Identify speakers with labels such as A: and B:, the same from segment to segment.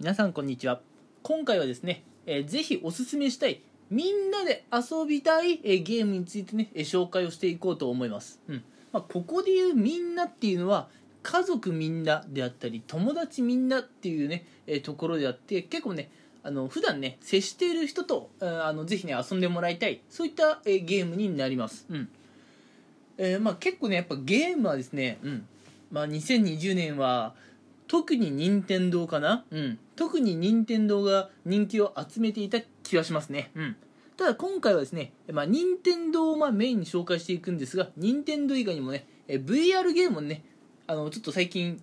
A: 皆さんこんにちは。今回はですね、えー、ぜひおすすめしたいみんなで遊びたい、えー、ゲームについてね、えー、紹介をしていこうと思います、うん。まあ、ここで言うみんなっていうのは家族みんなであったり友達みんなっていうね、えー、ところであって結構ねあの普段ね接している人とあのぜひね遊んでもらいたいそういった、えー、ゲームになります、うん。えーまあ、結構ねやっぱゲームはですね、うん。まあ、2020年は特に任天堂かな？うん。特に任天堂が人気を集めていた気がしますね。うん。ただ今回はですね、まあ、任天堂をまメインに紹介していくんですが任天堂以外にもねえ VR ゲームもねあのちょっと最近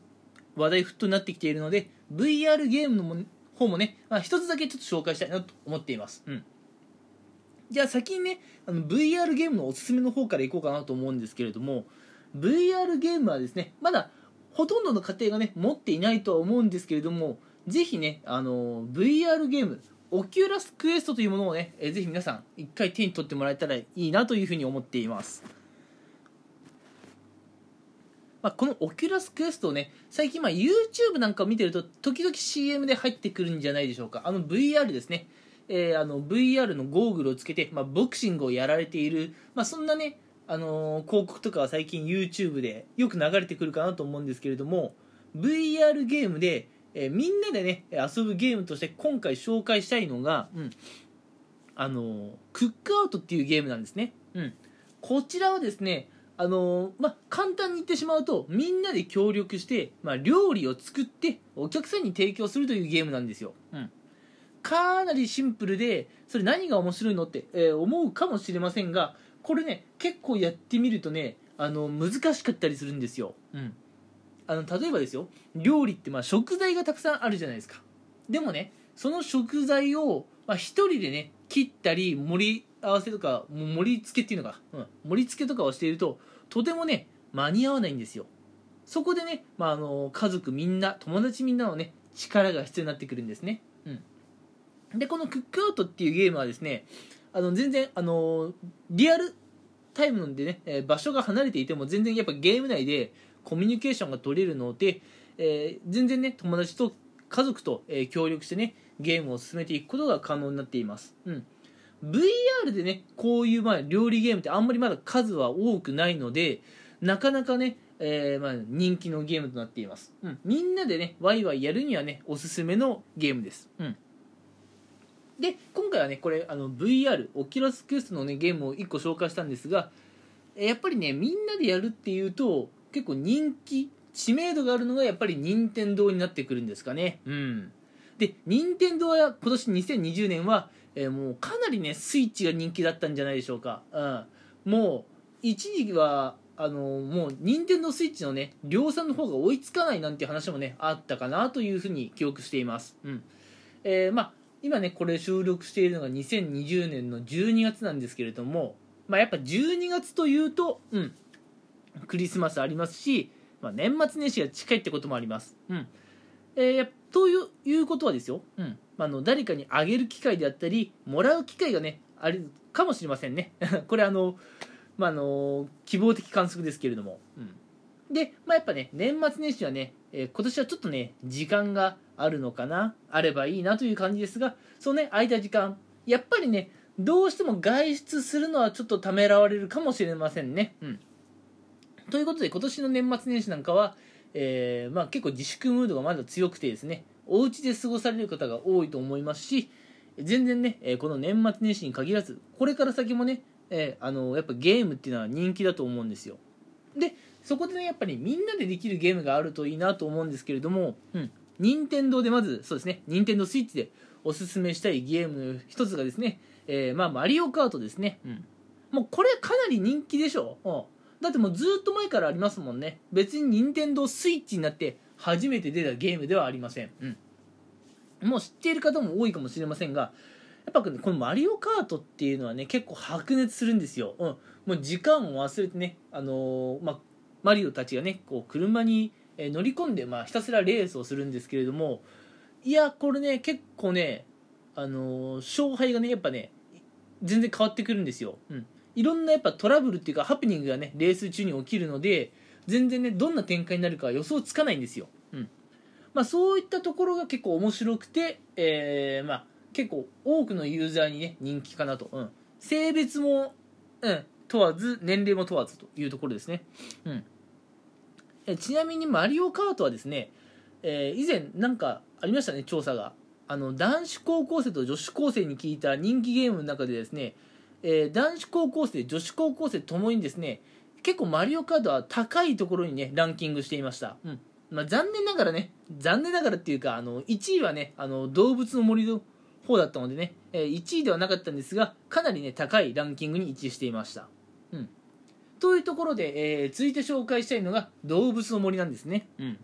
A: 話題沸騰になってきているので VR ゲームのも方もね、まあ、一つだけちょっと紹介したいなと思っています、うん、じゃあ先にねあの VR ゲームのおすすめの方からいこうかなと思うんですけれども VR ゲームはですねまだほとんどの家庭がね持っていないとは思うんですけれどもぜひねあの VR ゲームオキュラスクエストというものをねえぜひ皆さん一回手に取ってもらえたらいいなというふうに思っています。まあ、この Oculus Quest をね最近まあ YouTube なんかを見てると時々 CM で入ってくるんじゃないでしょうか。あの VR ですね、えー、あの VR のゴーグルをつけて、まあ、ボクシングをやられている、まあ、そんなねあのー、広告とかは最近 YouTube でよく流れてくるかなと思うんですけれども VR ゲームで、えー、みんなでね遊ぶゲームとして今回紹介したいのが、うん、あのー、クックアウトっていうゲームなんですね、うん、こちらはですねあのまあ、簡単に言ってしまうとみんなで協力して、まあ、料理を作ってお客さんに提供するというゲームなんですよ、うん、かなりシンプルでそれ何が面白いのって、えー、思うかもしれませんがこれね結構やってみるとねあの難しかったりするんですよ、うん、あの例えばですよ料理ってまあ食材がたくさんあるじゃないですか。でもねその食材を、まあ、1人でね切ったり盛り合わせとか盛り付けっていうのか、うん、盛り付けとかをしているととてもね間に合わないんですよ。そこでね、まあ、あの家族みんな友達みんなのね力が必要になってくるんですね、うん、でこのクックアウトっていうゲームはですねあの全然あのリアルタイムでね、え場所が離れていても全然やっぱゲーム内でコミュニケーションが取れるので、えー、全然ね友達と家族と、え、協力してねゲームを進めていくことが可能になっています、うん、VR でねこういうまあ料理ゲームってあんまりまだ数は多くないのでなかなかね、えー、まあ人気のゲームとなっています、うん、みんなでねワイワイやるにはねおすすめのゲームです、うん。で今回はねこれあの VR Oculus Quest の、ね、ゲームを1個紹介したんですがやっぱりねみんなでやるっていうと結構人気知名度があるのがやっぱり任天堂になってくるんですかね。うん。で任天堂は今年2020年は、えー、もうかなりねスイッチが人気だったんじゃないでしょうか、うん、もう一時期はあのもう任天堂スイッチのね量産の方が追いつかないなんて話もねあったかなというふうに記憶しています。うん。えー、まあ今ねこれ収録しているのが2020年の12月なんですけれども、まあ、やっぱ12月というと、うん、クリスマスありますし、まあ、年末年始が近いってこともあります。うんえー、ということはですよ、うんあ、の誰かにあげる機会であったりもらう機会がねあるかもしれませんね。これあの、まあ、の希望的観測ですけれども。うんで、まあ、やっぱね年末年始はね、え、今年はちょっとね時間があるのかな？あればいいなという感じですがそのね空いた時間やっぱりねどうしても外出するのはちょっとためらわれるかもしれませんね。うん、ということで今年の年末年始なんかは、えー、まあ、結構自粛ムードがまだ強くてですねお家で過ごされる方が多いと思いますし全然ね、えこの年末年始に限らずこれから先もね、えー、あのやっぱゲームっていうのは人気だと思うんですよ。でそこでねやっぱりみんなでできるゲームがあるといいなと思うんですけれども、うん、任天堂でまずそうですね任天堂スイッチでおすすめしたいゲームの一つがですね、えー、まあマリオカートですね、うん、もうこれかなり人気でしょ？う、うん、だってもうずっと前からありますもんね。別に任天堂スイッチになって初めて出たゲームではありません、うん、もう知っている方も多いかもしれませんがやっぱこのマリオカートっていうのはね結構白熱するんですよ、うん、もう時間を忘れてね、あのー、まあ、マリオたちがねこう車に乗り込んで、まあ、ひたすらレースをするんですけれどもいやこれね結構ね、あのー、勝敗がねやっぱね全然変わってくるんですよ、うん、いろんなやっぱトラブルっていうかハプニングがねレース中に起きるので全然ねどんな展開になるか予想つかないんですよ、うん、まあ、そういったところが結構面白くて、えーまあ、結構多くのユーザーにね人気かなと、うん、性別も、うん、問わず年齢も問わずというところですね、うん、えちなみにマリオカートはですね、えー、以前なんかありましたね調査が。あの男子高校生と女子高生に聞いた人気ゲームの中でですね、えー、男子高校生女子高校生ともにですね結構マリオカートは高いところにねランキングしていました、うん。まあ、残念ながらね残念ながらっていうかあの1位はねあの動物の森の方だったのでね、えー、1位ではなかったんですがかなりね高いランキングに位置していました、うん、というところで、えー、続いて紹介したいのが動物の森なんですね、うん、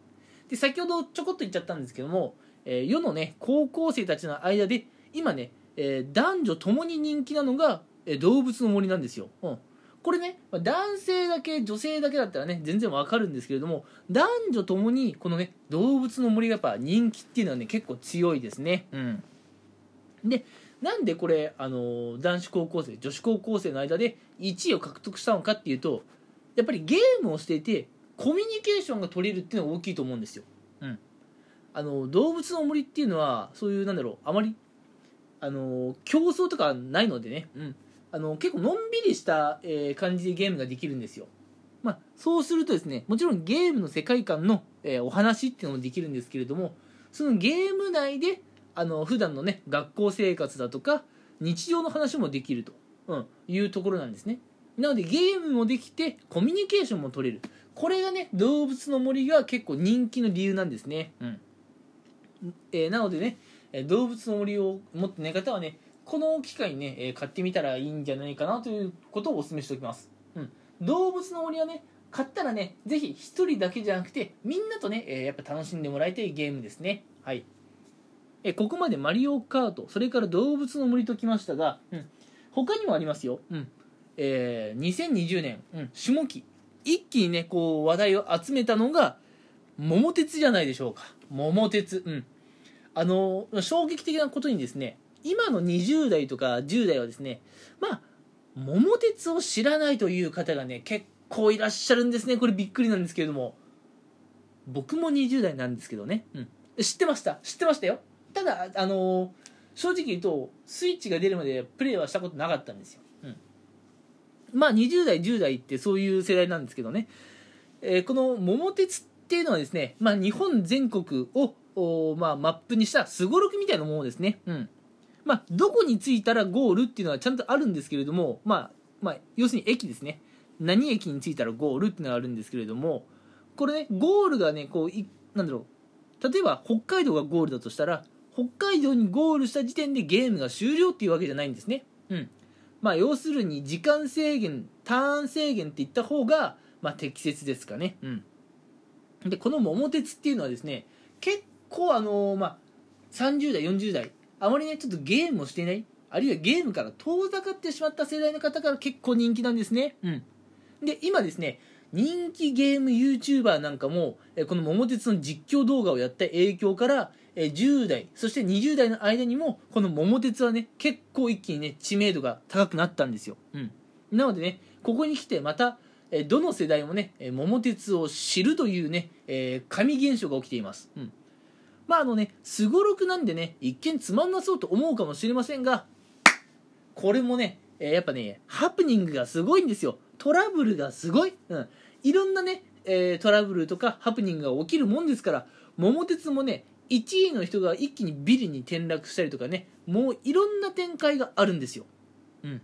A: で先ほどちょこっと言っちゃったんですけども、えー、世のね高校生たちの間で今ね、えー、男女ともに人気なのが、えー、動物の森なんですよ、うんこれね、男性だけ、女性だけだったらね、全然わかるんですけれども、男女ともに、このね、動物の森がやっぱ人気っていうのはね、結構強いですね。うん。で、なんでこれ、あの、男子高校生、女子高校生の間で1位を獲得したのかっていうと、やっぱりゲームをしていて、コミュニケーションが取れるっていうのが大きいと思うんですよ。うん。あの、動物の森っていうのは、そういう、なんだろう、あまり、あの、競争とかないのでね、うん。あの結構のんびりした、えー、感じでゲームができるんですよ。まあ、そうするとですねもちろんゲームの世界観の、えー、お話っていうのもできるんですけれどもそのゲーム内であの普段のね学校生活だとか日常の話もできると、うん、いうところなんですね。なのでゲームもできてコミュニケーションも取れる。これがね動物の森が結構人気の理由なんですね、うん。えー、なのでね動物の森を持ってない方はねこの機会にね、えー、買ってみたらいいんじゃないかなということをお勧めしておきます、うん、動物の森はね買ったらねぜひ1人だけじゃなくてみんなとね、えー、やっぱ楽しんでもらいたいゲームですね。はい。えここまでマリオカートそれから動物の森ときましたが、うん、他にもありますよ、うん。えー、2020年、うん、下期。一気にねこう話題を集めたのが桃鉄じゃないでしょうか。桃鉄。うん。あの衝撃的なことにですね今の20代とか10代はですねまあ桃鉄を知らないという方がね結構いらっしゃるんですね。これびっくりなんですけれども。僕も20代なんですけどね、うん、知ってました。知ってましたよ。ただあのー、正直言うとスイッチが出るまでプレイはしたことなかったんですよ、うん、まあ20代10代ってそういう世代なんですけどね、えー、この桃鉄っていうのはですね、まあ、日本全国をまあ、マップにしたすごろくみたいなものですね、うん。まあ、どこに着いたらゴールっていうのはちゃんとあるんですけれども、まあ、まあ、要するに駅ですね。何駅に着いたらゴールっていうのがあるんですけれども、これね、ゴールがね、こう、なんだろう、例えば北海道がゴールだとしたら、北海道にゴールした時点でゲームが終了っていうわけじゃないんですね。うん。まあ、要するに時間制限、ターン制限って言った方が、まあ、適切ですかね。うん。で、この桃鉄っていうのはですね、結構あのー、まあ、30代、40代、あまりねちょっとゲームをしていないあるいはゲームから遠ざかってしまった世代の方から結構人気なんですねうんで今ですね人気ゲーム YouTuber なんかもこの桃鉄の実況動画をやった影響から10代そして20代の間にもこの桃鉄はね結構一気にね知名度が高くなったんですよ、うん、なのでねここに来てまたどの世代もね桃鉄を知るというね神現象が起きています、うん。まああのねすごろくなんでね一見つまんなそうと思うかもしれませんがこれもね、やっぱねハプニングがすごいんですよ。トラブルがすごい、うん、いろんなね、えー、トラブルとかハプニングが起きるもんですから桃鉄もね1位の人が一気にビリに転落したりとかねもういろんな展開があるんですようん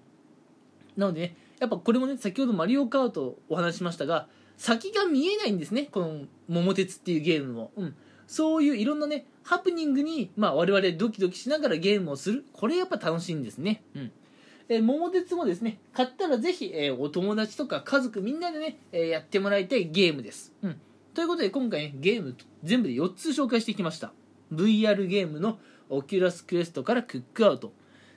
A: なのでねやっぱこれもね先ほどマリオカートお話しましたが先が見えないんですねこの桃鉄っていうゲームもうんそういういろんなね、ハプニングに、まあ、我々ドキドキしながらゲームをする。これやっぱ楽しいんですね。うん。えー、桃鉄もですね、買ったらぜひ、えー、お友達とか家族みんなでね、えー、やってもらいたいゲームです。うん。ということで今回ね、ゲーム全部で4つ紹介してきました。VR ゲームの Oculus Quest から Cook-Out。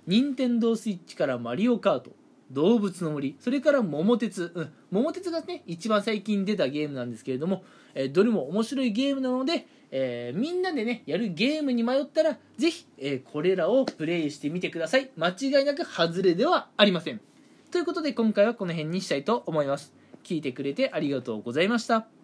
A: 任天堂 switch からマリオカート。動物の森、それから桃鉄、うん、桃鉄がね、一番最近出たゲームなんですけれども、えー、どれも面白いゲームなので、えー、みんなでね、やるゲームに迷ったら、ぜひ、えー、これらをプレイしてみてください。間違いなく外れではありません。ということで、今回はこの辺にしたいと思います。聞いてくれてありがとうございました。